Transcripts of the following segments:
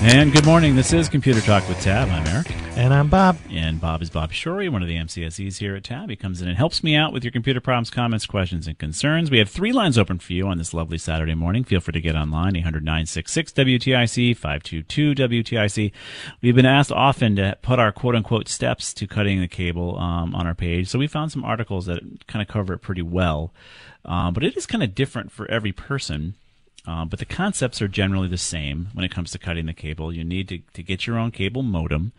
And good morning. This is Computer Talk with Tab. I'm Eric. And I'm Bob. And Bob is Bob Shorey, one of the MCSEs here at Tab. He comes in and helps me out with your computer problems, comments, questions, and concerns. We have three lines open for you on this lovely Saturday morning. Feel free to get online, 800-966-WTIC, 522-WTIC. We've been asked often to put our quote-unquote steps to cutting the cable um, on our page. So we found some articles that kind of cover it pretty well. Um, but it is kind of different for every person. Uh, but the concepts are generally the same when it comes to cutting the cable. You need to, to get your own cable modem,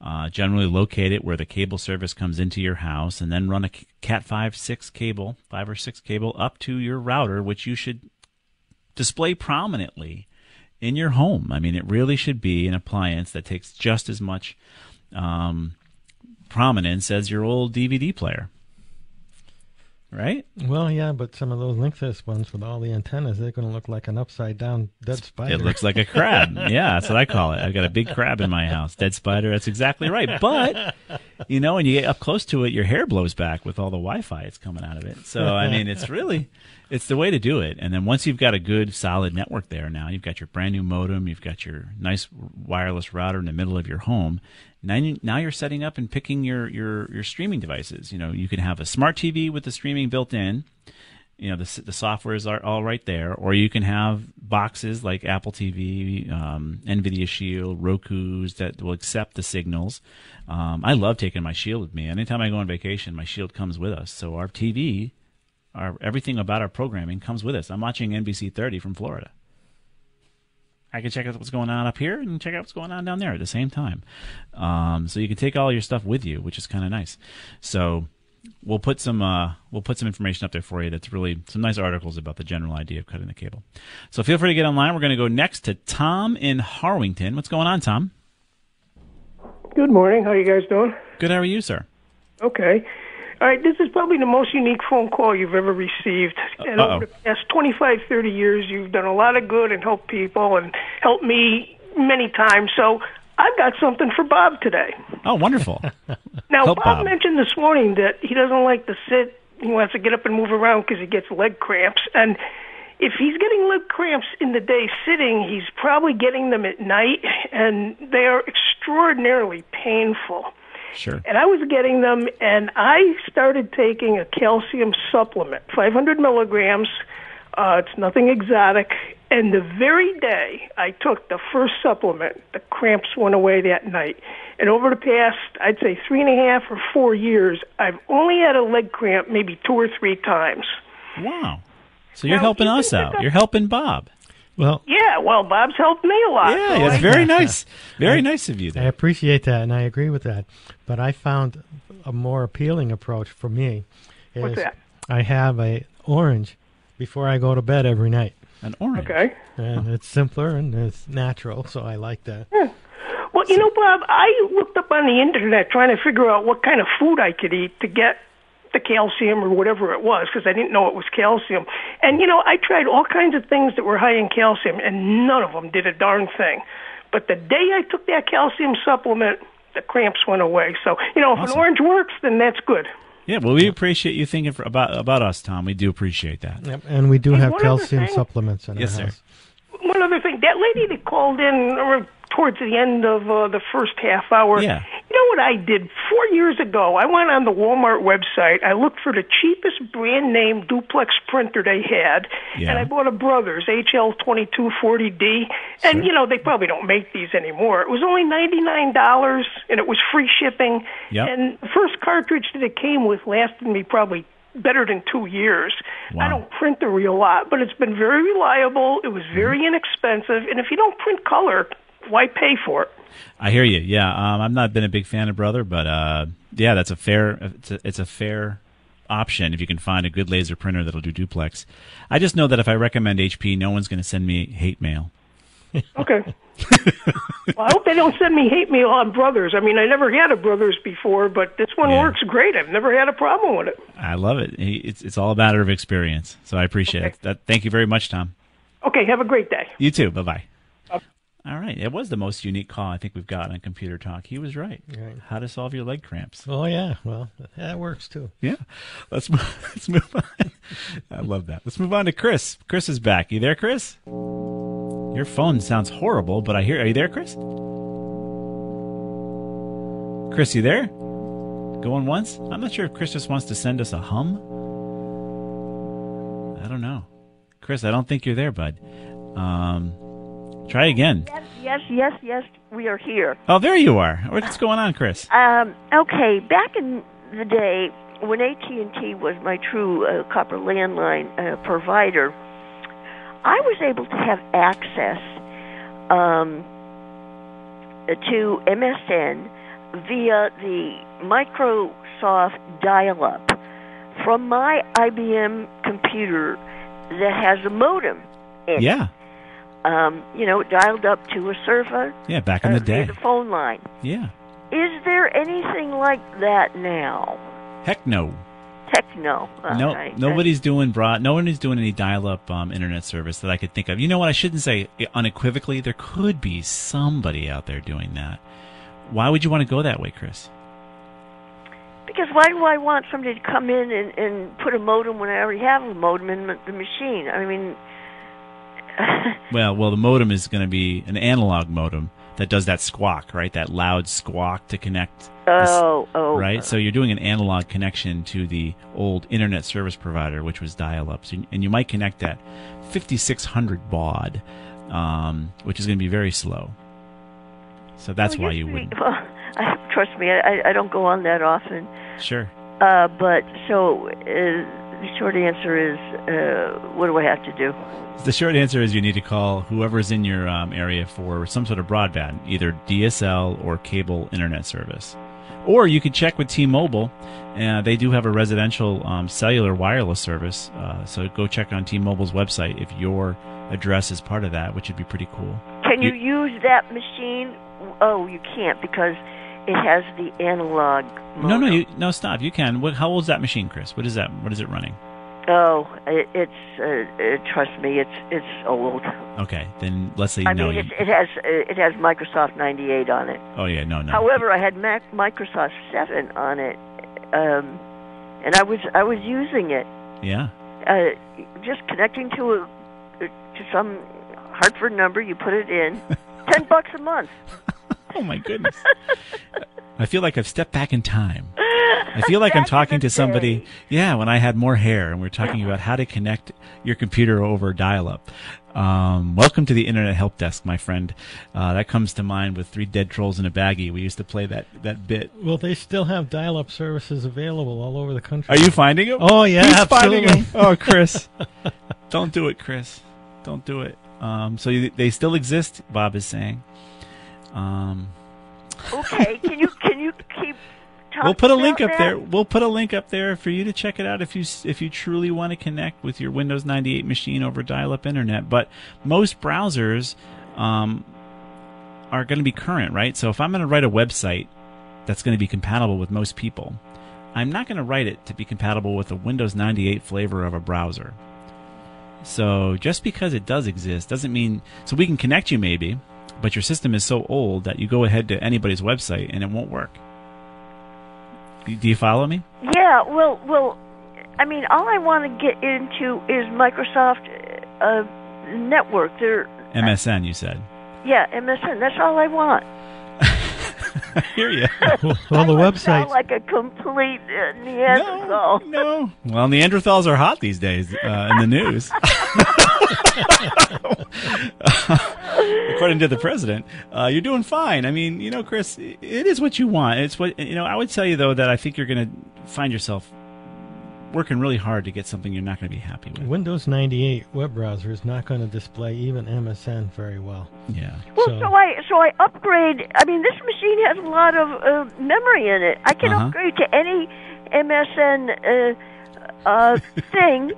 uh, generally locate it where the cable service comes into your house, and then run a Cat 5 6 cable, 5 or 6 cable, up to your router, which you should display prominently in your home. I mean, it really should be an appliance that takes just as much um, prominence as your old DVD player right? Well, yeah, but some of those Linksys ones with all the antennas, they're going to look like an upside down dead spider. It looks like a crab. yeah, that's what I call it. I've got a big crab in my house. Dead spider. That's exactly right. But, you know, when you get up close to it, your hair blows back with all the Wi Fi that's coming out of it. So, I mean, it's really. It's the way to do it. And then once you've got a good, solid network there now, you've got your brand new modem, you've got your nice wireless router in the middle of your home, now, now you're setting up and picking your, your, your streaming devices. You know, you can have a smart TV with the streaming built in. You know, the, the software is all right there. Or you can have boxes like Apple TV, um, NVIDIA Shield, Roku's that will accept the signals. Um, I love taking my Shield with me. Anytime I go on vacation, my Shield comes with us. So our TV, our everything about our programming comes with us. I'm watching NBC 30 from Florida. I can check out what's going on up here and check out what's going on down there at the same time. Um, so you can take all your stuff with you, which is kind of nice. So we'll put some uh, we'll put some information up there for you. That's really some nice articles about the general idea of cutting the cable. So feel free to get online. We're going to go next to Tom in Harwinton. What's going on, Tom? Good morning. How are you guys doing? Good. How are you, sir? Okay. All right, this is probably the most unique phone call you've ever received. And Uh-oh. over the past 25, 30 years, you've done a lot of good and helped people and helped me many times. So I've got something for Bob today. Oh, wonderful. Now, Bob, Bob. mentioned this morning that he doesn't like to sit. He wants to get up and move around because he gets leg cramps. And if he's getting leg cramps in the day sitting, he's probably getting them at night, and they are extraordinarily painful. Sure. And I was getting them, and I started taking a calcium supplement, 500 milligrams. Uh, it's nothing exotic. And the very day I took the first supplement, the cramps went away that night. And over the past, I'd say three and a half or four years, I've only had a leg cramp maybe two or three times. Wow. So you're Now, helping us out. You're helping Bob. Well, Yeah, well, Bob's helped me a lot. Yeah, so that's I- very nice. Very nice of you. I appreciate that, and I agree with that. But I found a more appealing approach for me. Is What's that? I have a orange before I go to bed every night, An orange. Okay. and it's simpler and it's natural, so I like that. Well, you know, Bob, I looked up on the internet trying to figure out what kind of food I could eat to get the calcium or whatever it was because I didn't know it was calcium. And, you know, I tried all kinds of things that were high in calcium and none of them did a darn thing. But the day I took that calcium supplement, the cramps went away. So, you know, if an orange works, then that's good. Yeah, well, we appreciate you thinking for, about about us, Tom. We do appreciate that. Yep, and we do Hey, have calcium thing. supplements in Yes, our sir. One other thing, that lady that called in or towards the end of uh, the first half hour. Yeah. You know what I did four years ago? I went on the Walmart website. I looked for the cheapest brand name duplex printer they had, Yeah. and I bought a Brothers HL2240D. And you know they probably don't make these anymore. It was only ninety nine dollars, and it was free shipping. Yep. And the first cartridge that it came with lasted me probably better than two years. Wow. I don't print a real lot, but it's been very reliable. It was very Mm-hmm. inexpensive, and if you don't print color, why pay for it? I hear you. Yeah, um, I've not been a big fan of Brother, but uh, yeah, that's a fair. It's a, it's a fair option if you can find a good laser printer that'll do duplex. I just know that if I recommend HP, no one's going to send me hate mail. Okay. well, I hope they don't send me hate mail on Brothers. I mean, I never had a Brothers before, but this one Yeah. works great. I've never had a problem with it. I love it. It's it's all a matter of experience. So I appreciate it. That, thank you very much, Tom. Okay, have a great day. You too. Bye bye. All right. It was the most unique call I think we've got on Computer Talk. He was right. Right. How to solve your leg cramps. Oh yeah, well that works too. Yeah. Let's move, let's move on. I love that. Let's move on to Chris. Chris is back. You there, Chris? Your phone sounds horrible, but I hear. Are you there, Chris? Chris, you there? Going once? I'm not sure if Chris just wants to send us a hum. I don't know. Chris, I don't think you're there, bud. Um, try again. Yes, yes, yes, yes. We are here. Oh, there you are. What's going on, Chris? Um, okay, back in the day when AT and T was my true uh, copper landline uh, provider, I was able to have access um, to MSN via the Microsoft dial-up from my IBM computer that has a modem. In it. Um, you know, dialed up to a server. Yeah, back in the day. the phone line. Yeah. Is there anything like that now? Heck no. Heck no. No, All right. nobody's doing broad. No one is doing any dial-up um, internet service that I could think of. You know what? I shouldn't say unequivocally. There could be somebody out there doing that. Why would you want to go that way, Chris? Because why do I want somebody to come in and, and put a modem when I already have a modem in the machine? I mean, Well, well, the modem is going to be an analog modem that does that squawk, right? That loud squawk to connect. this- Oh, oh, Right. So you're doing an analog connection to the old internet service provider, which was dial-up, so, and you might connect at 5600 baud, um, which is going to be very slow. So that's well, why you wouldn't. Well, I, trust me, I, I don't go on that often. Sure. Uh, but so uh, the short answer is, uh, what do I have to do? The short answer is you need to call whoever's in your um, area for some sort of broadband, either DSL or cable internet service. Or you could check with T-Mobile. Uh, they do have a residential um, cellular wireless service. Uh, so go check on T-Mobile's website if your address is part of that, which would be pretty cool. Can you use that machine? Oh, you can't because it has the analog. No, no, you, no, stop. You can. What? How old is that machine, Chris? What is that? What is it running? Oh, it, it's uh, uh, trust me, it's it's old. Okay, then let's say you I know. mean, it, it has uh, it has Microsoft 98 on it. oh yeah, no, no. However, I had Mac Microsoft 7 on it, um, and I was I was using it, yeah. uh, just connecting to a to some Hartford number. You put it in, ten bucks a month. Oh my goodness. I feel like I've stepped back in time. I feel like I'm talking to somebody. Yeah, when I had more hair, and we are talking about how to connect your computer over dial-up. Um, welcome to the Internet Help Desk, my friend. Uh, that comes to mind with three dead trolls in a baggie. We used to play that that bit. Well, they still have dial-up services available all over the country. Are you finding them? Oh yeah, Who's absolutely. finding 'em? Oh, Chris, don't do it, Chris. Don't do it. Um, so you, they still exist. Bob is saying. Um, Okay, can you can you keep? Talking we'll put a link up that? there. We'll put a link up there for you to check it out if you if you truly want to connect with your Windows 98 machine over dial-up internet. But most browsers um, are going to be current, right? So if I'm going to write a website that's going to be compatible with most people, I'm not going to write it to be compatible with a Windows 98 flavor of a browser. So just because it does exist doesn't mean so we can connect you maybe, but your system is so old that you go ahead to anybody's website and it won't work. Do you follow me? Yeah, Yeah, well, well, I mean, all I want to get into is Microsoft uh, Network. They're MSN, you said. yeah, MSN. That's all I want. I hear you. well, the website. Like a complete uh, Neanderthal. No. Well, Neanderthals are hot these days uh, in the news. According to the president, uh, you're doing fine. I mean, you know, Chris, it is what you want. It's what you know. I would tell you though that I think you're going to find yourself working really hard to get something you're not going to be happy with. Windows 98 web browser is not going to display even MSN very well. Yeah. Well, so, I so I upgrade. I mean, this machine has a lot of uh, memory in it. I can Uh-huh. upgrade to any MSN uh, uh, thing,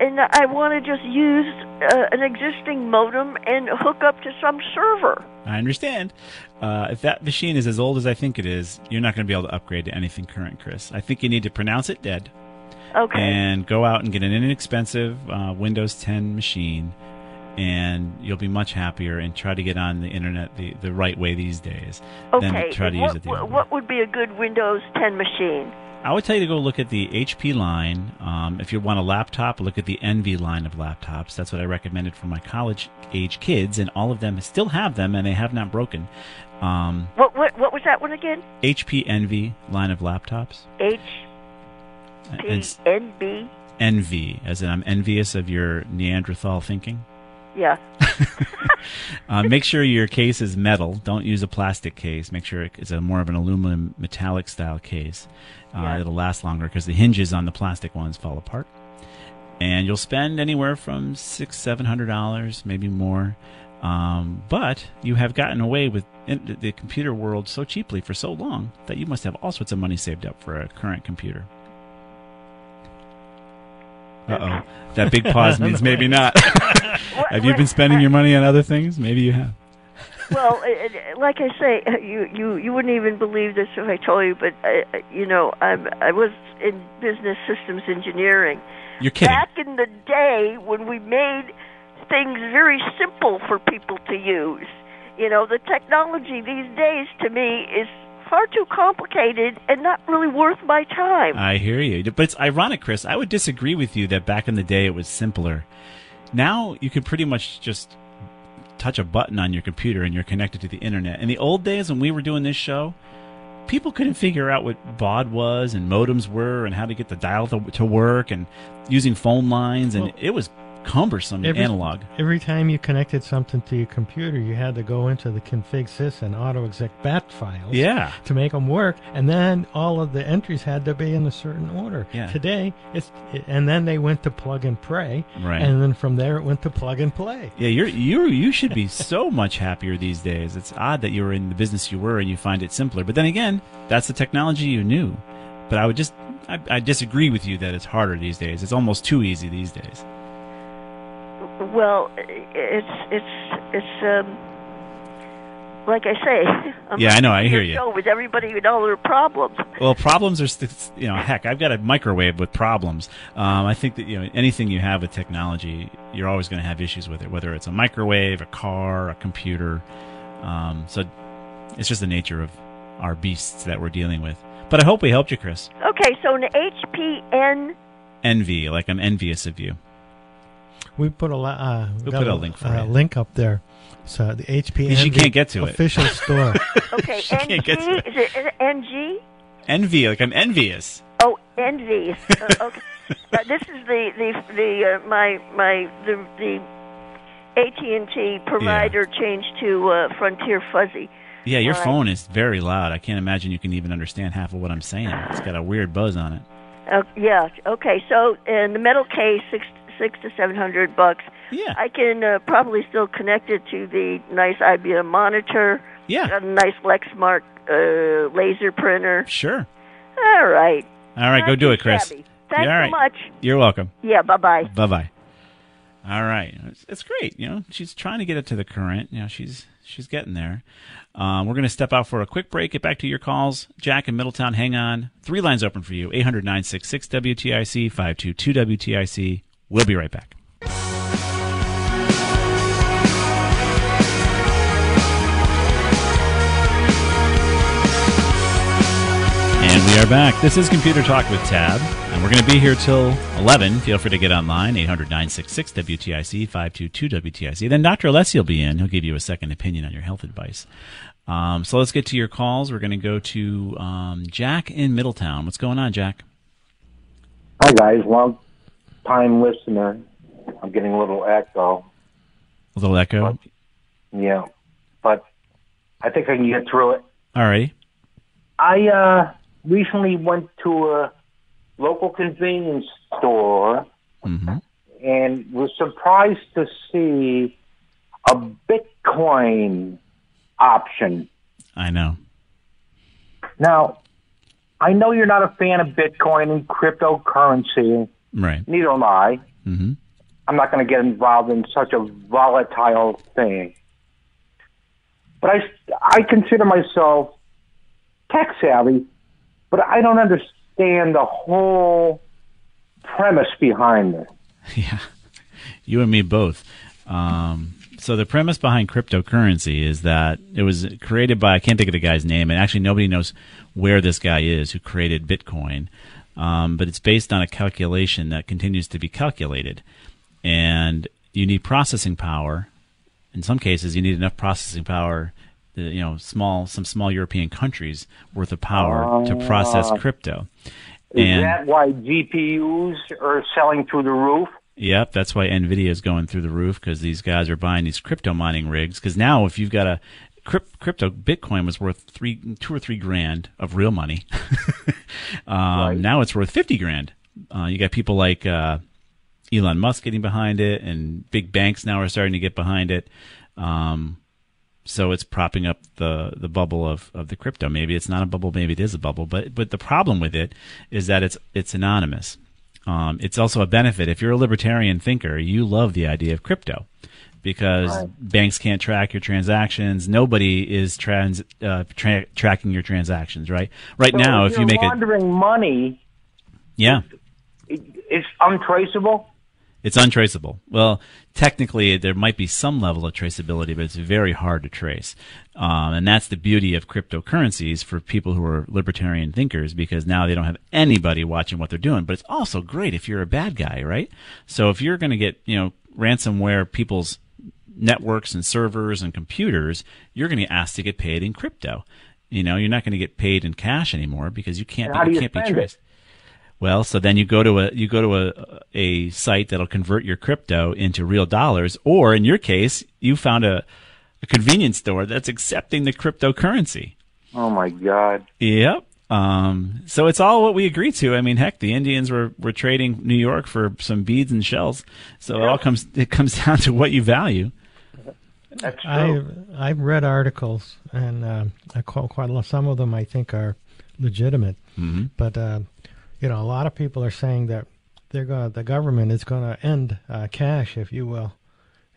and I want to just use uh, an existing modem and hook up to some server. I understand. Uh, if that machine is as old as I think it is, you're not going to be able to upgrade to anything current, Chris. I think you need to pronounce it dead. Okay. And go out and get an inexpensive uh, Windows 10 machine, and you'll be much happier. And try to get on the internet the, the right way these days than Okay. to try to what, use it the way. what would be a good Windows 10 machine? I would tell you to go look at the HP line. Um, if you want a laptop, look at the Envy line of laptops. That's what I recommended for my college age kids, and all of them still have them, and they have not broken. Um, What what what was that one again? HP Envy line of laptops. H P N B. envy, as in I'm envious of your Neanderthal thinking. Yeah. Uh, make sure your case is metal. Don't use a plastic case. Make sure it's a more of an aluminum metallic style case. Uh. It'll last longer because the hinges on the plastic ones fall apart. And you'll spend anywhere from six, seven hundred dollars, maybe more. Um, but you have gotten away with in- the computer world so cheaply for so long that you must have all sorts of money saved up for a current computer. Uh oh. That big pause means maybe not. have you been spending your money on other things? Maybe you have. well, it, it- like I say, you you you wouldn't even believe this if I told you, but I, I- you know, I'm I was in business systems engineering. You're kidding. Back in the day when we made things very simple for people to use. You know, the technology these days to me is far too complicated and not really worth my time. I hear you. But it's ironic, Chris. I would disagree with you that back in the day it was simpler. Now you can pretty much just touch a button on your computer and you're connected to the internet. In the old days when we were doing this show, people couldn't figure out what baud was and modems were and how to get the dial to, to work and using phone lines and Well, it was cumbersome Every, analog. Every time you connected something to your computer, you had to go into the config sys and auto exec bat files Yeah. to make them work, and then all of the entries had to be in a certain order. Yeah. Today, it's and then they went to plug and pray, Right. and then from there it went to plug and play. Yeah, you're you you should be so much happier these days. It's odd that you were in the business you were and you find it simpler. But then again, that's the technology you knew. But I would just I, I disagree with you that it's harder these days. It's almost too easy these days. Well, it's it's it's um, like I say. I'm Yeah, I know, I hear you. Show with everybody with all their problems. Well, problems are you know heck. I've got a microwave with problems. Um, I think that you know anything you have with technology, you're always going to have issues with it. Whether it's a microwave, a car, a computer. Um, so it's just the nature of our beasts that we're dealing with. But I hope we helped you, Chris. Okay, so an HPN. Envy, like I'm envious of you. We put a uh, We'll put a link for uh, you. link up there. So the HP She can't get to it. official store. Okay, She can't NG. get to it. Is it, is it NG? Envy, like I'm envious. Oh, envy. uh, okay, uh, this is the the the uh, my my the the AT and T provider changed to uh, Frontier Fuzzy. Yeah, your All right. phone is very loud. I can't imagine you can even understand half of what I'm saying. It's got a weird buzz on it. Uh, yeah. Okay. So, in the metal case, six six to seven hundred bucks. Yeah. I can uh, probably still connect it to the nice IBM monitor. Yeah. A nice Lexmark uh, laser printer. Sure. All right. All right, go do it, Chris. shabby. Thanks right. so much. You're welcome. Yeah. Bye bye. Bye bye. All right, it's, it's great. You know, she's trying to get it to the current. You know, she's she's getting there. Um, we're going to step out for a quick break. Get back to your calls. Jack in Middletown, hang on. Three lines open for you 800 966 WTIC 522 WTIC. We'll be right back. And we are back. This is Computer Talk with Tab, and we're going to be here till 11. Feel free to get online, 800 966 WTIC 522 WTIC. Then Dr. Alessi will be in. He'll give you a second opinion on your health advice. Um, so let's get to your calls. We're going to go to um, Jack in Middletown. What's going on, Jack? Hi, guys. Long time listener. I'm getting a little echo. A little echo? Yeah. But I think I can get through it. All right. I uh, recently went to a local convenience store Mm-hmm. and was surprised to see a Bitcoin option. I know. Now, I know you're not a fan of Bitcoin and cryptocurrency. Right. Neither am I. Mm-hmm. I'm not going to get involved in such a volatile thing. But I, I consider myself tech savvy, but I don't understand the whole premise behind this. Yeah, you and me both. Um, so the premise behind cryptocurrency is that it was created by I can't think of the guy's name, and actually nobody knows where this guy is who created Bitcoin. Um, but it's based on a calculation that continues to be calculated, and you need processing power. In some cases, you need enough processing power. The, you know, small some small European countries worth of power to process Ah. crypto. Is And- that why GPUs are selling through the roof? Yep, that's why Nvidia is going through the roof because these guys are buying these crypto mining rigs. Because now, if you've got a crypto, Bitcoin was worth three, two or three grand of real money. um, Now it's worth fifty grand. Uh, you got people like uh, Elon Musk getting behind it, and big banks now are starting to get behind it. Um, so it's propping up the the bubble of, of the crypto. Maybe it's not a bubble, maybe it is a bubble. But but the problem with it is that it's it's anonymous. Um, it's also a benefit if you're a libertarian thinker. You love the idea of crypto because banks can't track your transactions. Nobody is trans uh, tra- tracking your transactions. Right right So now, if you're you make it, laundering money, yeah, it's untraceable. It's untraceable. Well, technically, there might be some level of traceability, but it's very hard to trace. Um, and that's the beauty of cryptocurrencies for people who are libertarian thinkers, because now they don't have anybody watching what they're doing. But it's also great if you're a bad guy, right? So if you're going to get, you know, ransomware people's networks and servers and computers, you're going to be asked to get paid in crypto. You know, you're not going to get paid in cash anymore because you can't. Be, you you can't be spend it? traced. Well, so then you go to a you go to a a site that'll convert your crypto into real dollars, or in your case, you found a, a convenience store that's accepting the cryptocurrency. Oh my God! Yep. Um, so it's all what we agreed to. I mean, heck, the Indians were, were trading New York for some beads and shells. So it all comes it comes down to what you value. That's I I've read articles and um, I quite quite a lot. Some of them I think are legitimate, Mhm. but uh, you know a lot of people are saying that they're going the government is going to end uh, cash, if you will,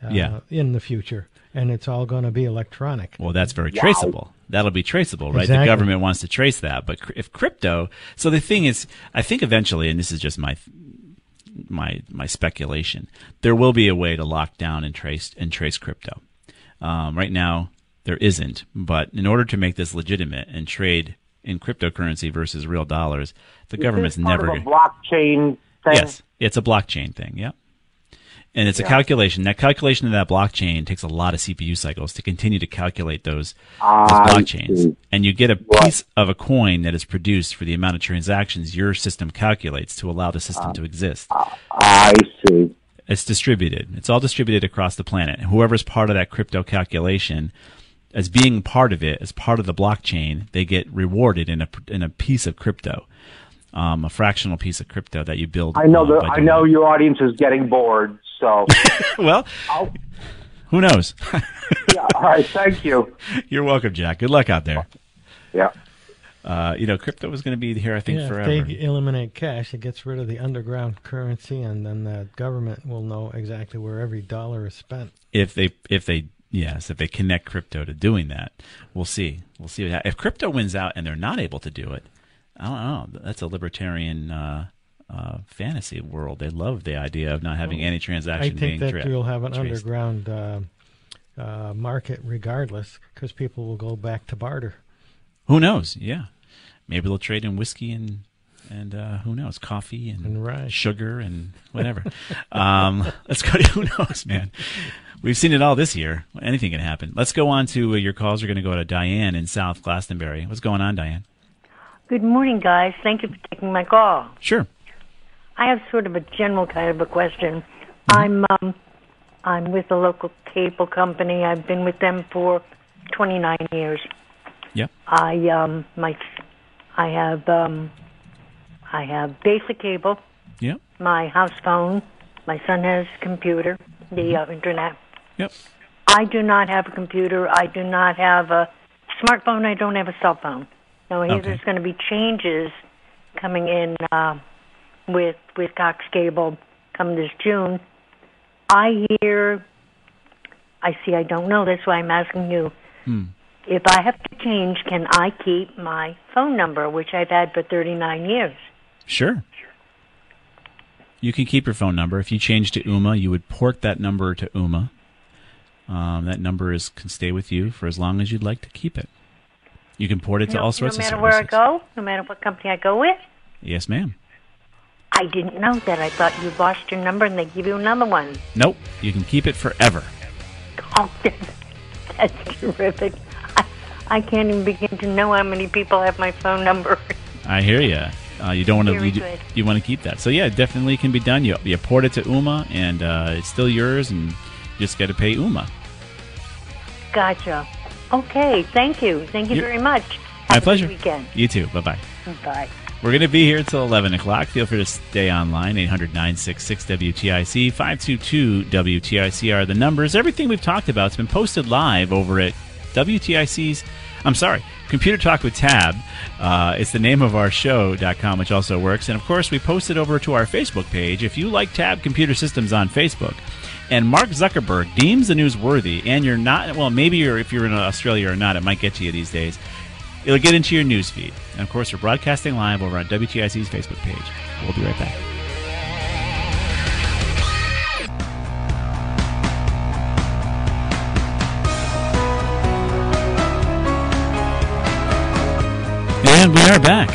uh, Yeah. in the future, and it's all going to be electronic. Well, that's very traceable. That'll be traceable, right? Exactly. The government wants to trace that, but if crypto, so the thing is, I think eventually, and this is just my my my speculation, there will be a way to lock down and trace and trace crypto. Um, right now, there isn't, but in order to make this legitimate and trade in cryptocurrency versus real dollars, the Is government's never. of a blockchain thing. Yes, it's a blockchain thing. Yeah. And it's a calculation. That calculation of that blockchain takes a lot of CPU cycles to continue to calculate those, those blockchains. And you get a piece of a coin that is produced for the amount of transactions your system calculates to allow the system to exist. I see. It's distributed. It's all distributed across the planet. Whoever's part of that crypto calculation, as being part of it, as part of the blockchain, they get rewarded in a in a piece of crypto, um, a fractional piece of crypto that you build. I know uh, by I know your audience is getting bored. So, well, who knows? yeah, all right. Thank you. You're welcome, Jack. Good luck out there. Yeah. Uh, you know, crypto is going to be here, I think, yeah, forever. If they eliminate cash, it gets rid of the underground currency, and then the government will know exactly where every dollar is spent. if they, if they, yes, if they connect crypto to doing that, we'll see. We'll see what happens. If crypto wins out and they're not able to do it, I don't know. That's a libertarian uh, uh, fantasy world. They love the idea of not having any transaction. I think being that tra- you'll have an traced. underground uh, uh, market regardless, because people will go back to barter. Who knows? Yeah. maybe they'll trade in whiskey and and uh, who knows, coffee and, and sugar and whatever. um, let's go to who knows, man. We've seen it all this year. Anything can happen. Let's go on to uh, your calls. We're going to go to Diane in South Glastonbury. What's going on, Diane? Good morning, guys. Thank you for taking my call. Sure. I have sort of a general kind of a question. I'm um, I'm with a local cable company. I've been with them for 29 years. Yep. I um my I have um I have basic cable. Yep. My house phone. My son has computer, the uh, internet. Yep. I do not have a computer. I do not have a smartphone. I don't have a cell phone. Now, Okay. there's going to be changes coming in uh, with with Cox Cable come this June. I hear, I see. I don't know. That's why I'm asking you. Hmm. If I have to change, can I keep my phone number, which I've had for 39 years? Sure. You can keep your phone number. If you change to Ooma, you would port that number to Ooma. Um, that number is can stay with you for as long as you'd like to keep it. You can port it to all sorts of services. no matter where I go, no matter what company I go with. Yes, ma'am. I didn't know that. I thought you lost your number and they give you another one. Nope. You can keep it forever. Oh, that's terrific. I, can't even begin to know how many people have my phone number. I hear you. Uh, you don't want to. You, you want to keep that. So yeah, it definitely can be done. You you port it to Ooma, and uh, it's still yours, and you just got to pay Ooma. Gotcha. Okay, thank you. Thank you You're- very much. My Have good pleasure. weekend. You too. Bye bye. Bye. We're going to be here until 11 o'clock. Feel free to stay online. 800 966 WTIC. 522 WTIC are the numbers. Everything we've talked about has been posted live over at WTIC's. I'm sorry, Computer Talk with Tab. Uh, it's the name of our show.com, which also works. And of course, we post it over to our Facebook page. If you like Tab Computer Systems on Facebook, and Mark Zuckerberg deems the news worthy, and you're not, well, maybe you're, if you're in Australia or not, it might get to you these days. It'll get into your news feed. And of course, we're broadcasting live over on WTIC's Facebook page. We'll be right back. And we are back.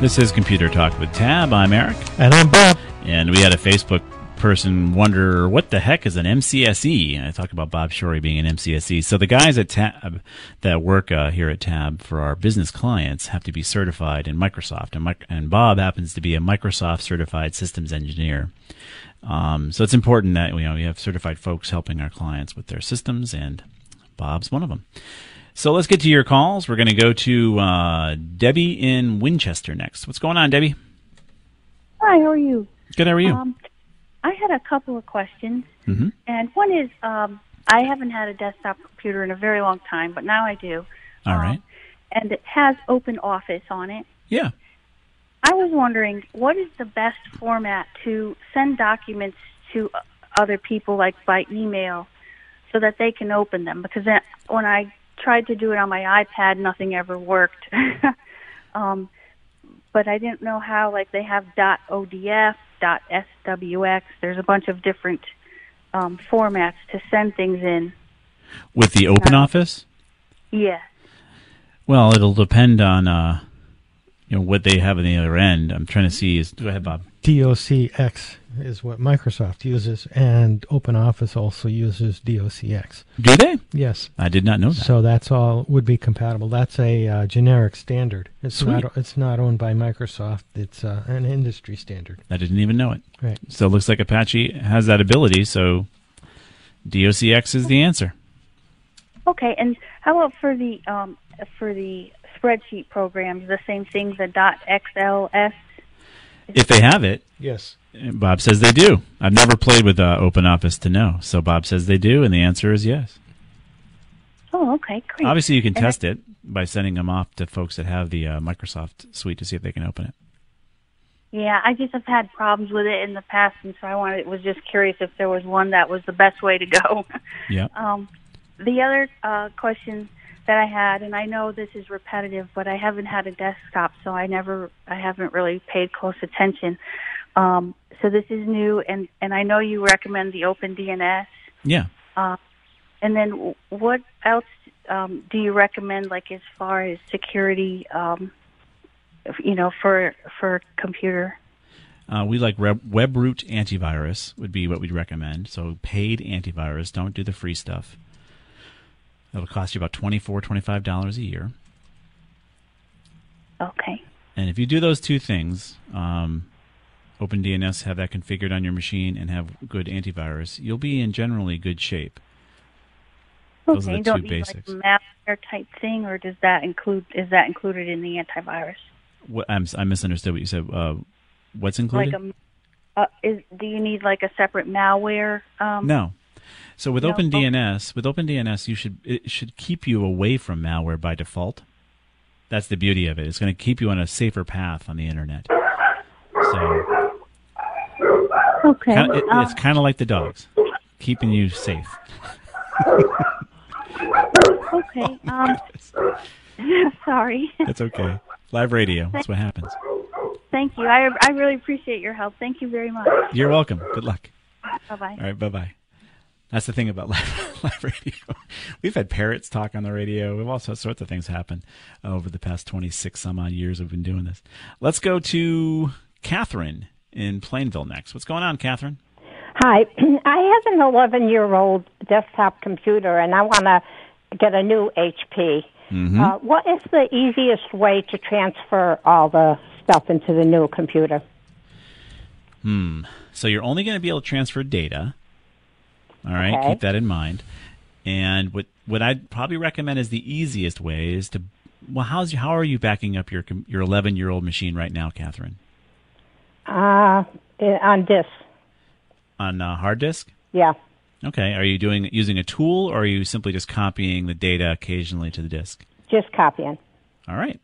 This is Computer Talk with Tab. I'm Eric. And I'm Bob. And we had a Facebook person wonder what the heck is an MCSE. And I talked about Bob Shorey being an MCSE. So the guys at Tab that work uh, here at Tab for our business clients have to be certified in Microsoft, and, and Bob happens to be a Microsoft certified systems engineer. Um, so it's important that you know we have certified folks helping our clients with their systems, and Bob's one of them. So let's get to your calls. We're going to go to uh, Debbie in Winchester next. What's going on, Debbie? Hi, how are you? Good. How are you? Um, I had a couple of questions, mm-hmm. and one is um, I haven't had a desktop computer in a very long time, but now I do, All right. and it has Open Office on it. Yeah. I was wondering what is the best format to send documents to uh, other people, like by email, so that they can open them. Because that, when I tried to do it on my iPad, nothing ever worked. um, but I didn't know how. Like they have .odf, .swx. There's a bunch of different um, formats to send things in. With the Open Office? Yeah. Well, it'll depend on uh, you know what they have on the other end. I'm trying to see. Is go ahead, Bob. DOCX is what Microsoft uses, and OpenOffice also uses DOCX. Do they? Yes. I did not know that. So that's all would be compatible. That's a uh, generic standard. It's Sweet. not. It's not owned by Microsoft. It's uh, an industry standard. I didn't even know it. Right. So it looks like Apache has that ability. So DOCX is the answer. Okay, and how about for the um, for the spreadsheet programs? The same thing, the .xls. If they have it, Yes. Bob says they do. I've never played with uh, Open Office to know. So Bob says they do, and the answer is yes. Oh, okay, great. Obviously, you can And test it by sending them off to folks that have the uh, Microsoft suite to see if they can open it. Yeah, I just have had problems with it in the past, and so I wanted was just curious if there was one that was the best way to go. Yeah. Um, the other uh, question that I had, and I know this is repetitive, but I haven't had a desktop, so I never, I haven't really paid close attention. Um, so this is new, and and I know you recommend the Open DNS. Yeah. Uh, and then w- what else um, do you recommend, like as far as security um, you know, for for computer? Uh, we like Web- WebRoot antivirus would be what we'd recommend. So paid antivirus. Don't do the free stuff. It'll cost you about $24, $25 a year. Okay. And if you do those two things, um, OpenDNS, have that configured on your machine, and have good antivirus, you'll be in generally good shape. Those okay. are the don't two basics. like malware type thing, or does that include is that included in the antivirus? What, I'm, I misunderstood what you said. Uh, what's included? Like a, uh, is do you need like a separate malware? Um, no. So with? OpenDNS, with OpenDNS, you should it should keep you away from malware by default. That's the beauty of it. It's going to keep you on a safer path on the internet. So Okay. kinda, it, um, it's kind of like the dogs, keeping you safe. okay. Um, sorry. That's okay. Live radio. That's what happens. Thank you. I I really appreciate your help. Thank you very much. You're welcome. Good luck. Bye bye. All right. Bye bye. That's the thing about live, live radio. We've had parrots talk on the radio. We've all sorts of things happen over the past 26 some odd years we've been doing this. Let's go to Catherine in Plainville next. What's going on, Catherine? Hi, I have an 11 year old desktop computer and I want to get a new HP. Mm-hmm. Uh, what is the easiest way to transfer all the stuff into the new computer? Hmm. So you're only going to be able to transfer data. All right. Okay. Keep that in mind. And what what I'd probably recommend is the easiest way is to well, how's how are you backing up your your 11 year old machine right now, Catherine? Uh, on disk. On uh, hard disk? Yeah. Okay. Are you doing using a tool, or are you simply just copying the data occasionally to the disk? Just copying. All right.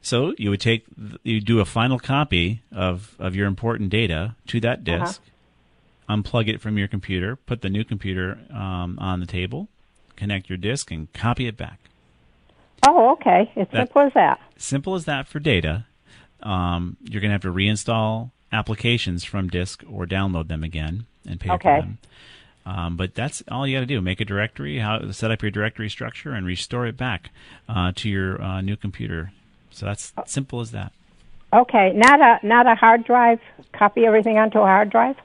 So you would take you do a final copy of of your important data to that Uh-huh. Unplug it from your computer, put the new computer um, on the table, connect your disk, and copy it back. Oh, okay. It's That- simple as that. Simple as that for data. Um, you're going to have to reinstall applications from disk or download them again and pay Okay. for them. Um, but that's all you got to do. Make a directory, how set up your directory structure, and restore it back uh, to your uh, new computer. So that's simple as that. Okay, not a not a hard drive. Copy everything onto a hard drive.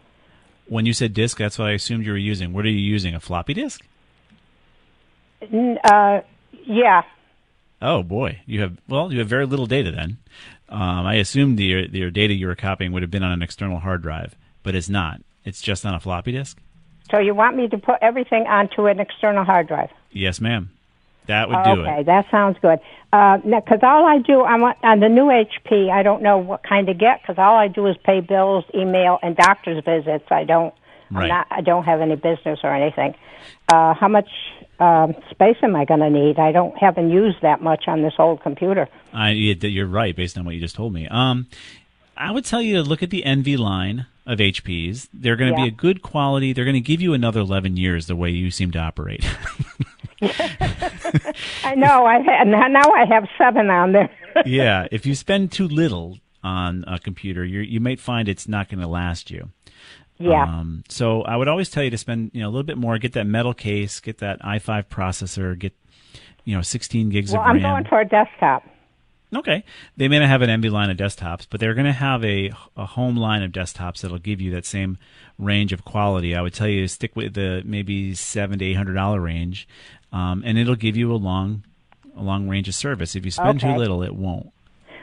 When you said disk, that's what I assumed you were using. What are you using? A floppy disk? N- Uh, yeah. Oh boy, you have well, you have very little data then. Um, I assumed the, your data you were copying would have been on an external hard drive, but it's not. It's just on a floppy disk. So you want me to put everything onto an external hard drive? Yes, ma'am. That would do okay, it. Okay, that sounds good. Because all I do, I want on the new HP. I don't know what kind to get because all I do is pay bills, email, and doctor's visits. I don't. Right. I'm not, I don't have any business or anything. Uh, how much um, space am I going to need? I don't haven't used that much on this old computer. I, you're right, based on what you just told me. Um, I would tell you to look at the Envy line of HPs. They're going to Yeah. be a good quality. They're going to give you another 11 years the way you seem to operate. I know. I ha- now I have seven on there. yeah, if you spend too little on a computer, you you might find it's not going to last you. Yeah. Um, so I would always tell you to spend you know a little bit more. Get that metal case. Get that i5 processor. Get you know 16 gigs well, of I'm going for a desktop. Okay. They may not have an Envy line of desktops, but they're going to have a, a home line of desktops that'll give you that same range of quality. I would tell you to stick with the maybe seven to eight hundred dollar range, um, and it'll give you a long, a long range of service. If you spend too little, it won't.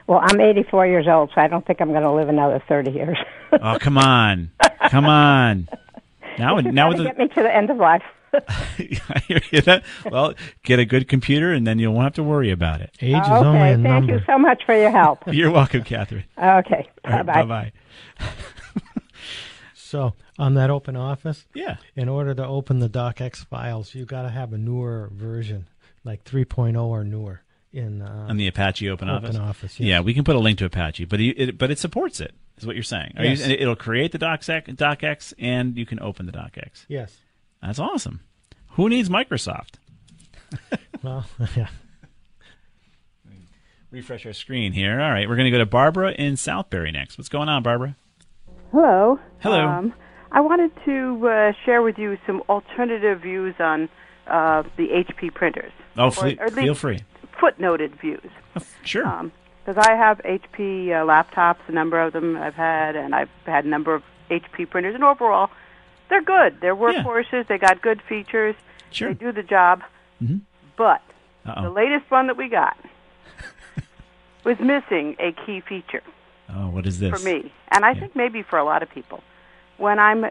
Well, I'm 84 years old, so I don't think I'm going to live another 30 years. Oh, come on, come on. Now, This is now gonna with get me to the end of life. the, I hear you that. well, get a good computer, and then you won't have to worry about it. Age is okay, only a thank number. you so much for your help. You're welcome, Catherine. Okay, All right, bye bye. So on that open office, Yeah. in order to open the docx files, you got to have a newer version, like 3.0 or newer. In uh, on the Apache Open, Open Office. Office, yes. Yeah, we can put a link to Apache, but it, it but it supports it. Is what you're saying? Are Yes. and it'll create the docx, docx, and you can open the docx. Yes. That's awesome. Who needs Microsoft? Well, yeah. Refresh our screen here. All right, we're going to go to Barbara in Southbury next. What's going on, Barbara? Hello. Hello. Um, I wanted to uh, share with you some alternative views on uh, the HP printers. Oh, Or- or feel free. Footnoted views. Sure. Um, because I have HP uh, laptops, a number of them I've had, and I've had a number of HP printers, and overall, they're good. They're workhorses. They got good features. Sure. They do the job. Mhm. But Uh-oh. the latest one that we got was missing a key feature Oh, what is this? for me, and I think maybe for a lot of people. When I'm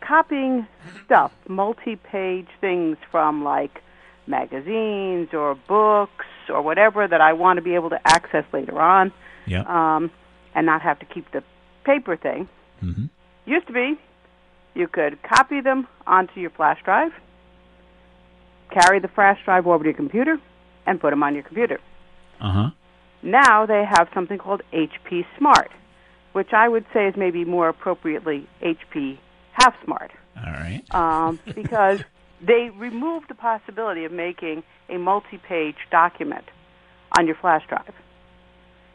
copying stuff, multi-page things from like magazines or books or whatever that I want to be able to access later on, Yeah. um, and not have to keep the paper thing. Mhm. Used to be, you could copy them onto your flash drive, carry the flash drive over to your computer, and put them on your computer. Uh huh. Now they have something called HP Smart, which I would say is maybe more appropriately HP Half Smart, All right. um, because they removed the possibility of making a multi-page document on your flash drive.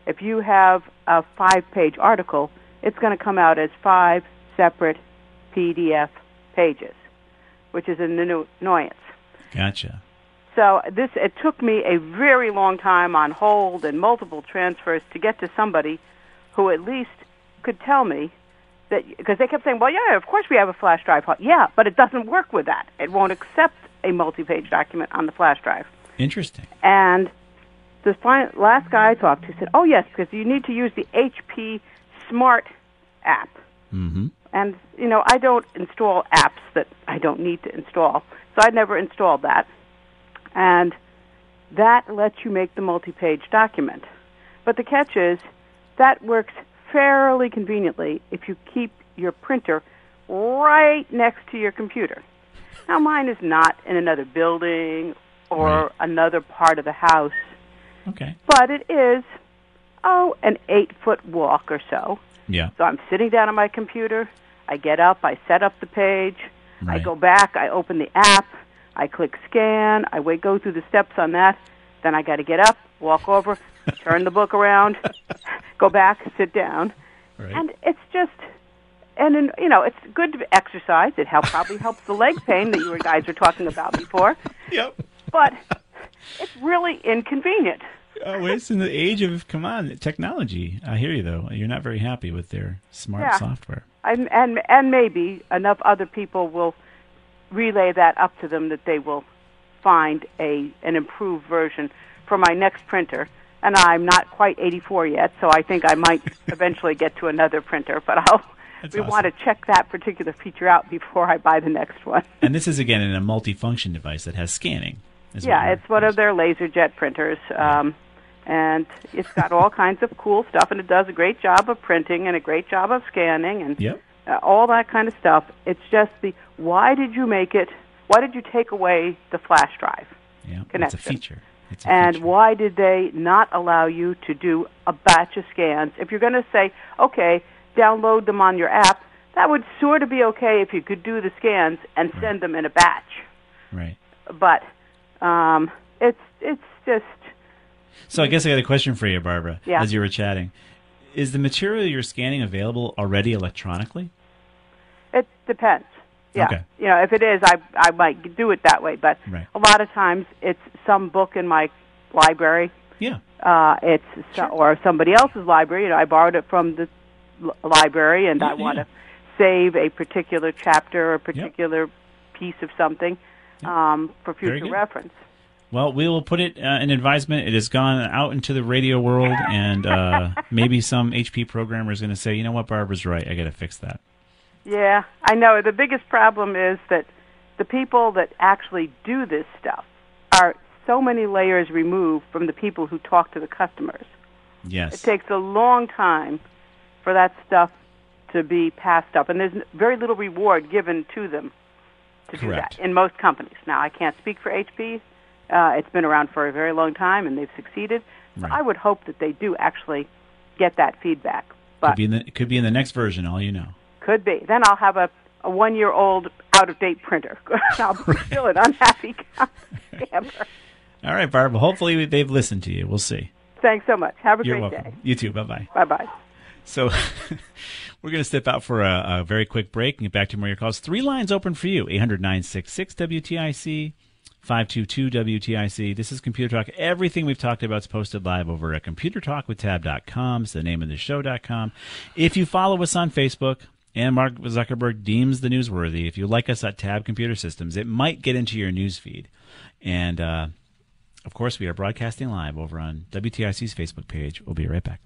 If you have a five-page article, it's going to come out as five separate PDF pages, which is an anno- annoyance. Gotcha. So this it took me a very long time on hold and multiple transfers to get to somebody who at least could tell me that because they kept saying, "Well, yeah, of course we have a flash drive." Yeah, but it doesn't work with that. It won't accept a multi-page document on the flash drive. Interesting. And the last guy I talked to said, "Oh yes, because you need to use the HP Smart app." Mm-hmm. And you know, I don't install apps that I don't need to install, so I'd never installed that. And that lets you make the multi-page document. But the catch is that works fairly conveniently if you keep your printer right next to your computer. Now mine is not in another building or another part of the house, Okay. but it is oh an eight foot walk or so. Yeah. So I'm sitting down on my computer. I get up. I set up the page. right. I go back. I open the app. I click scan. I wait, go through the steps on that. Then I got to get up, walk over, turn the book around, go back, sit down, Right. and it's just. And you know, it's good to exercise. It help, probably helps the leg pain that you guys were talking about before. Yep. But it's really inconvenient. Oh, it's in the age of come on technology. I hear you though. You're not very happy with their smart Yeah. software. and and and maybe enough other people will relay that up to them that they will find a an improved version for my next printer. And I'm not quite 84 yet, so I think I might eventually get to another printer. But I'll That's we awesome. want to check that particular feature out before I buy the next one. And this is again in a multifunction device that has scanning. yeah, it's one of their LaserJet printers, um, and it's got all kinds of cool stuff, and it does a great job of printing and a great job of scanning and Yep. uh, all that kind of stuff. It's just the why did you make it? Why did you take away the flash drive Yeah. It's a feature. And why did they not allow you to do a batch of scans? If you're going to say, okay, download them on your app, that would sort of be okay if you could do the scans and send them in a batch. Right. But um, it's it's just So I guess I got a question for you, Barbara. Yeah. As you were chatting, is the material you're scanning available already electronically? It depends. Yeah. Okay. You know, if it is, I I might do it that way. But Right. a lot of times, it's some book in my library. Yeah. Uh, it's so, or somebody else's library. You know, I borrowed it from the library, and I Yeah, want yeah. to save a particular chapter or a particular piece of something um, for future reference. Well, we will put it uh, in advisement. It has gone out into the radio world, and uh, maybe some HP programmer is going to say, "You know what, Barbara's right. I got to fix that." Yeah, I know. The biggest problem is that the people that actually do this stuff are so many layers removed from the people who talk to the customers. Yes. It takes a long time for that stuff to be passed up, and there's very little reward given to them to Correct. do that in most companies. Now, I can't speak for HP. Uh, it's been around for a very long time, and they've succeeded. So Right. I would hope that they do actually get that feedback. Could be in the could be in the next version. All you know. Could be. Then I'll have a, a one year old out of date printer. I'll be still an unhappy camper. All right, Barbara. Hopefully they've listened to you. We'll see. Thanks so much. Have a You're great welcome. day. You too. Bye bye. Bye bye. So we're going to step out for a, a very quick break and get back to more of your calls. Three lines open for you 800 966 WTIC. 522 WTIC. This is Computer Talk. Everything we've talked about is posted live over at computertalkwithtab.com. It's the name of the show.com. If you follow us on Facebook, and Mark Zuckerberg deems the newsworthy, if you like us at Tab Computer Systems, it might get into your news feed. And uh, of course, we are broadcasting live over on WTIC's Facebook page. We'll be right back.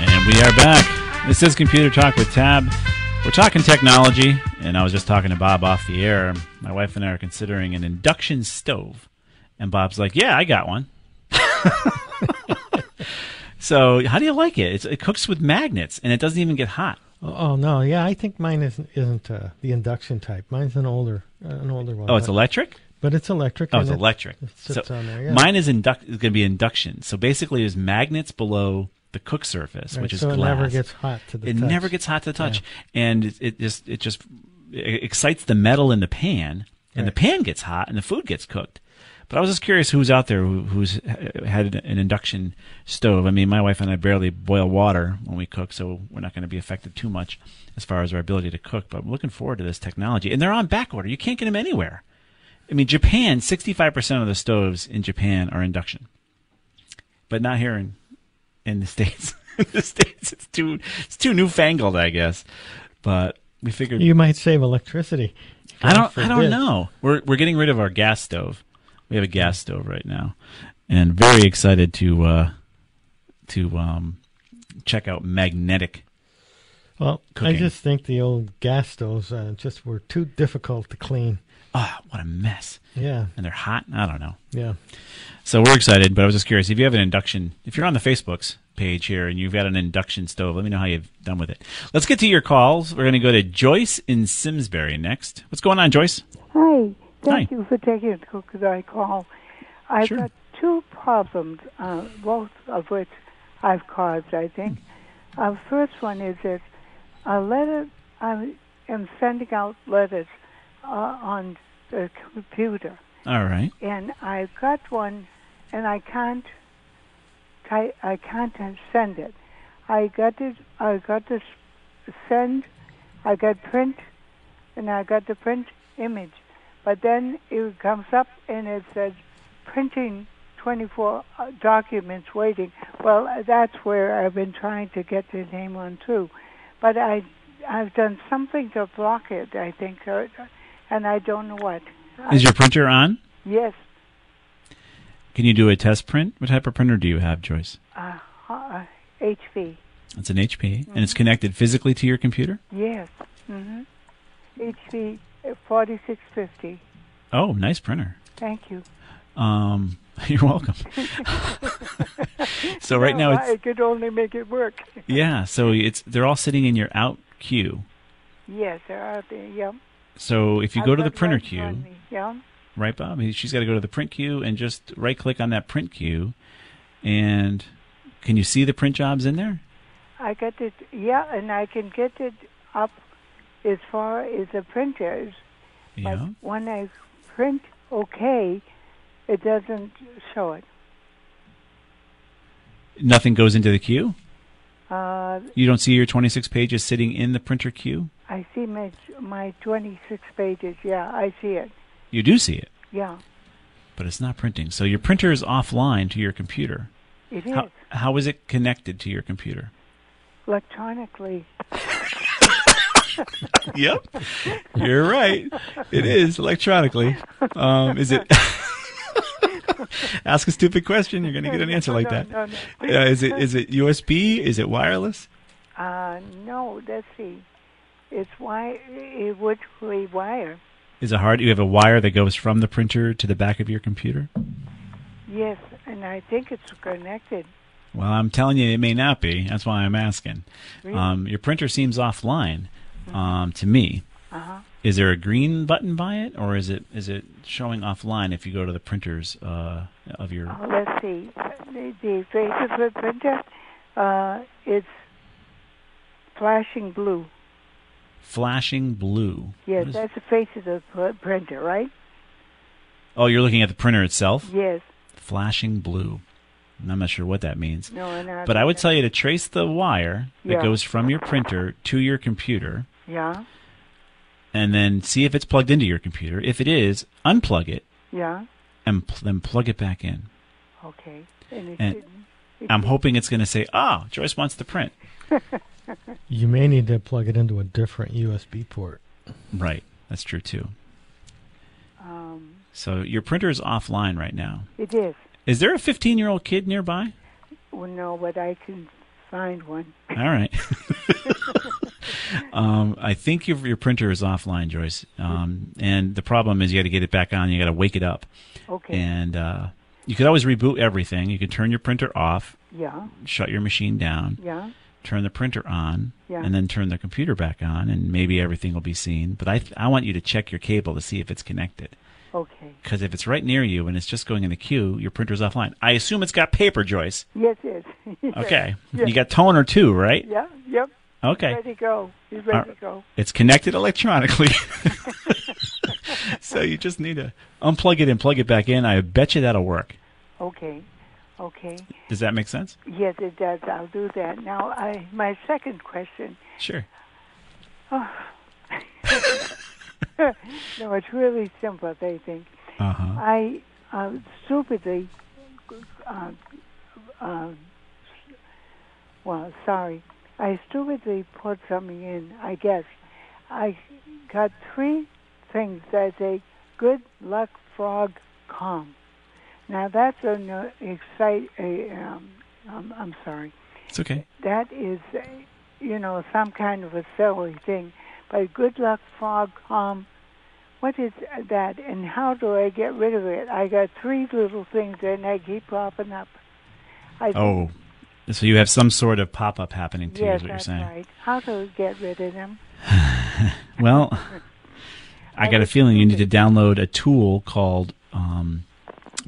And we are back. This is Computer Talk with Tab. We're talking technology, and I was just talking to Bob off the air. My wife and I are considering an induction stove. And Bob's like, Yeah, I got one. so, how do you like it? It's, it cooks with magnets, and it doesn't even get hot. Oh, no, yeah, I think mine isn't isn't uh, the induction type. Mine's an older uh, an older one. Oh, it's electric. But it's electric. Oh, it's it- electric. It sits so on there. Yeah. Mine is induct is going to be induction. So basically, there's magnets below the cook surface, Right, which is so it never gets hot to the It touch. never gets hot to the touch, and it, it just it just it excites the metal in the pan, and the pan gets hot, and the food gets cooked. But I was just curious who's out there who, who's had an induction stove. I mean, my wife and I barely boil water when we cook, so we're not going to be affected too much as far as our ability to cook. But I'm looking forward to this technology, and they're on back order. You can't get them anywhere. I mean, Japan, 65% of the stoves in Japan are induction, but not here in in the states. in the states, it's too it's too newfangled, I guess. But we figured You might save electricity. I don't. I don't know. We're we're getting rid of our gas stove. We have a gas stove right now, and very excited to uh, to um, check out magnetic. Well, cooking. I just think the old gas stoves uh, just were too difficult to clean. Ah, what a mess. Yeah. And they're hot. I don't know. Yeah. So we're excited, but I was just curious if you have an induction. If you're on the Facebook's page here and you've got an induction stove, let me know how you've done with it. Let's get to your calls. We're going to go to Joyce in Simsbury next. What's going on, Joyce? Hi. Thank Hi. you for taking the call. I've got two problems, uh, both of which I've caused, I think. Uh, first one is that a letter, I am sending out letters uh, on the computer. All right. And I've got one, and I can't, ty- I can't send it. I got it. I got to send. I got print, and I got the print image. But then it comes up and it says printing 24 uh, documents waiting. Well, uh, that's where I've been trying to get the name on too. But I, I've done something to block it. I think, and I don't know what. Is your printer on? Yes. Can you do a test print? What type of printer do you have, Joyce? Uh, uh, HP. It's an HP, and it's connected physically to your computer. Yes. hmm HP 4650. Oh, nice printer. Thank you. Um, you're welcome. so right No, now it's I could only make it work. yeah. So it's they're all sitting in your out queue. Yes, they're out there. Yeah. So if you I've go to the printer one in front queue, Yeah. right, Bob? She's got to go to the print queue and just right click on that print queue, and can you see the print jobs in there? I got it. Yeah, and I can get it up as far as the printers. Yeah. But when I print OK, it doesn't show it. Nothing goes into the queue. Uh, You don't see your 26 pages sitting in the printer queue. I see my my 26 pages. Yeah, I see it. You do see it, Yeah, but it's not printing. So your printer is offline to your computer. it How, is how is it connected to your computer? electronically. Yep. You're right. It is electronically. Um, is it? Ask a stupid question. You're going to get an answer like No, that. no, no. Uh, is it? Is it USB? Is it wireless? Uh, no, let's see. It's why it would be wire. Is it hard? You have a wire that goes from the printer to the back of your computer. Yes, and I think it's connected. Well, I'm telling you, it may not be. That's why I'm asking. Really? Um, your printer seems offline um, to me. Uh-huh. Is there a green button by it, or is it is it showing offline if you go to the printers uh, of your? Oh, let's see. The, the face of the printer, uh, it's flashing blue. Flashing blue. Yes, is- that's the face of the printer, right? oh, you're looking at the printer itself. Yes. Flashing blue. I'm not sure what that means. No, I'm not But I would tell you to trace the wire that Yeah. goes from your printer to your computer Yeah, and then see if it's plugged into your computer. If it is, unplug it yeah. and pl- then plug it back in. Okay. And it And didn't. It I'm didn't. hoping it's going to say, "Ah, Joyce wants to print." You may need to plug it into a different USB port. Right. That's true too. Um, So your printer is offline right now. it is. Is there a 15-year-old kid nearby? Well, no, but I can find one. All right. um, I think your your printer is offline, Joyce. Um, and the problem is you got to get it back on. You got to wake it up. Okay. And uh, you could always reboot everything. You could turn your printer off, Yeah. shut your machine down, Yeah. turn the printer on, Yeah. and then turn the computer back on, and maybe everything will be seen. But I I want you to check your cable to see if it's connected. Okay. Because if it's right near you and it's just going in the queue, your printer's offline. I assume it's got paper, Joyce. Yes, it is. Okay. Yeah. You got toner too, right? Yeah. Yep. Okay. Ready to go. He's ready right. to go. It's connected electronically. so you just need to unplug it and plug it back in. I bet you that'll work. Okay. Okay. Does that make sense? Yes, it does. I'll do that. Now, I my second question. Sure. Oh. no, it's really simple. They think. Uh-huh. I uh, stupidly, uh, uh, well, sorry, I stupidly put something in. I guess I got three things that say "Good luck, frog, calm." Now that's an uh, excite. A, um, um, I'm sorry. It's okay. That is, uh, you know, some kind of a silly thing. But good luck, frog, calm. What is that, and how do I get rid of it? I got three little things, and they keep popping up. I Oh. So you have some sort of pop up happening to you, yes, is what you're saying. right. How do I get rid of them? Well, I got a feeling you need to download a tool called um,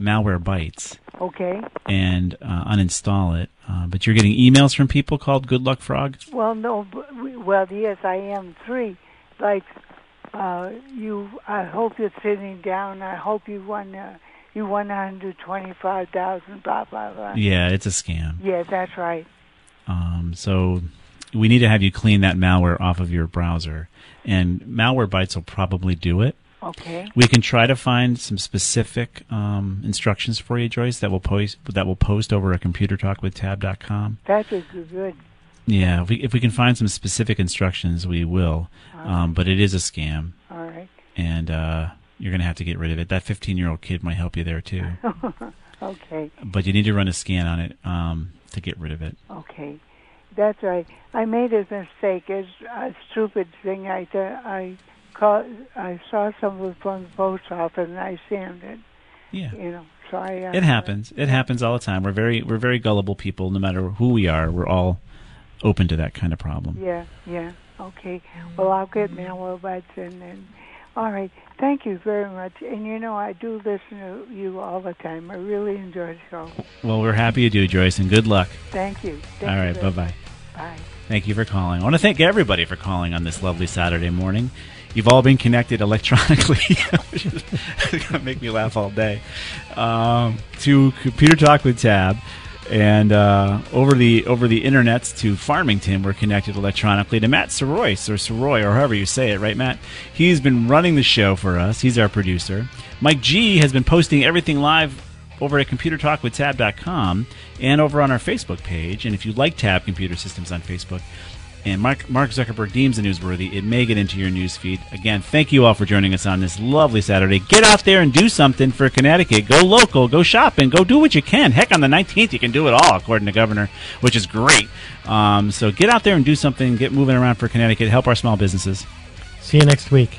Malwarebytes Okay. and uh, uninstall it. Uh, but you're getting emails from people called Good Luck Frog? Well, no. Well, yes, I am three. Like, uh, you. I hope you're sitting down. I hope you won. Uh, you won 125,000. Blah blah blah. Yeah, it's a scam. Yeah, that's right. Um, so we need to have you clean that malware off of your browser, and Malwarebytes will probably do it. Okay. We can try to find some specific um, instructions for you, Joyce, that will post that will post over at computertalkwithtab.com. That would be good. Yeah, if we, if we can find some specific instructions, we will. Um, but it is a scam, All right. and uh, you're going to have to get rid of it. That 15 year old kid might help you there too, okay. but you need to run a scan on it um, to get rid of it. Okay. That's right. I made a mistake. It's a stupid thing. I th- I call, I saw someone from the post office and I scanned it. Yeah. You know. So I. Uh, It happens. It happens all the time. We're very we're very gullible people. No matter who we are, we're all open to that kind of problem. Yeah. Yeah. Okay. Well, I'll get Malwarebytes and then. All right. Thank you very much. And you know, I do listen to you all the time. I really enjoy the show. Well, we're happy you do, Joyce, and good luck. Thank you. Thank all right. Bye bye. Bye. Thank you for calling. I want to thank everybody for calling on this lovely Saturday morning. You've all been connected electronically. it's going to make me laugh all day. Um, to Computer Talk with Tab. And uh, over the over the internets to Farmington, we're connected electronically to Matt Soroyce or Soroy or however you say it, right, Matt? He's been running the show for us. He's our producer. Mike G has been posting everything live over at computertalkwithtab.com and over on our Facebook page. And if you like Tab Computer Systems on Facebook, and Mark, Mark Zuckerberg deems it newsworthy, it may get into your news feed. Again, thank you all for joining us on this lovely Saturday. Get out there and do something for Connecticut. Go local, go shopping, go do what you can. Heck, on the 19th, you can do it all, according to Governor, which is great. Um, so get out there and do something. Get moving around for Connecticut. Help our small businesses. See you next week.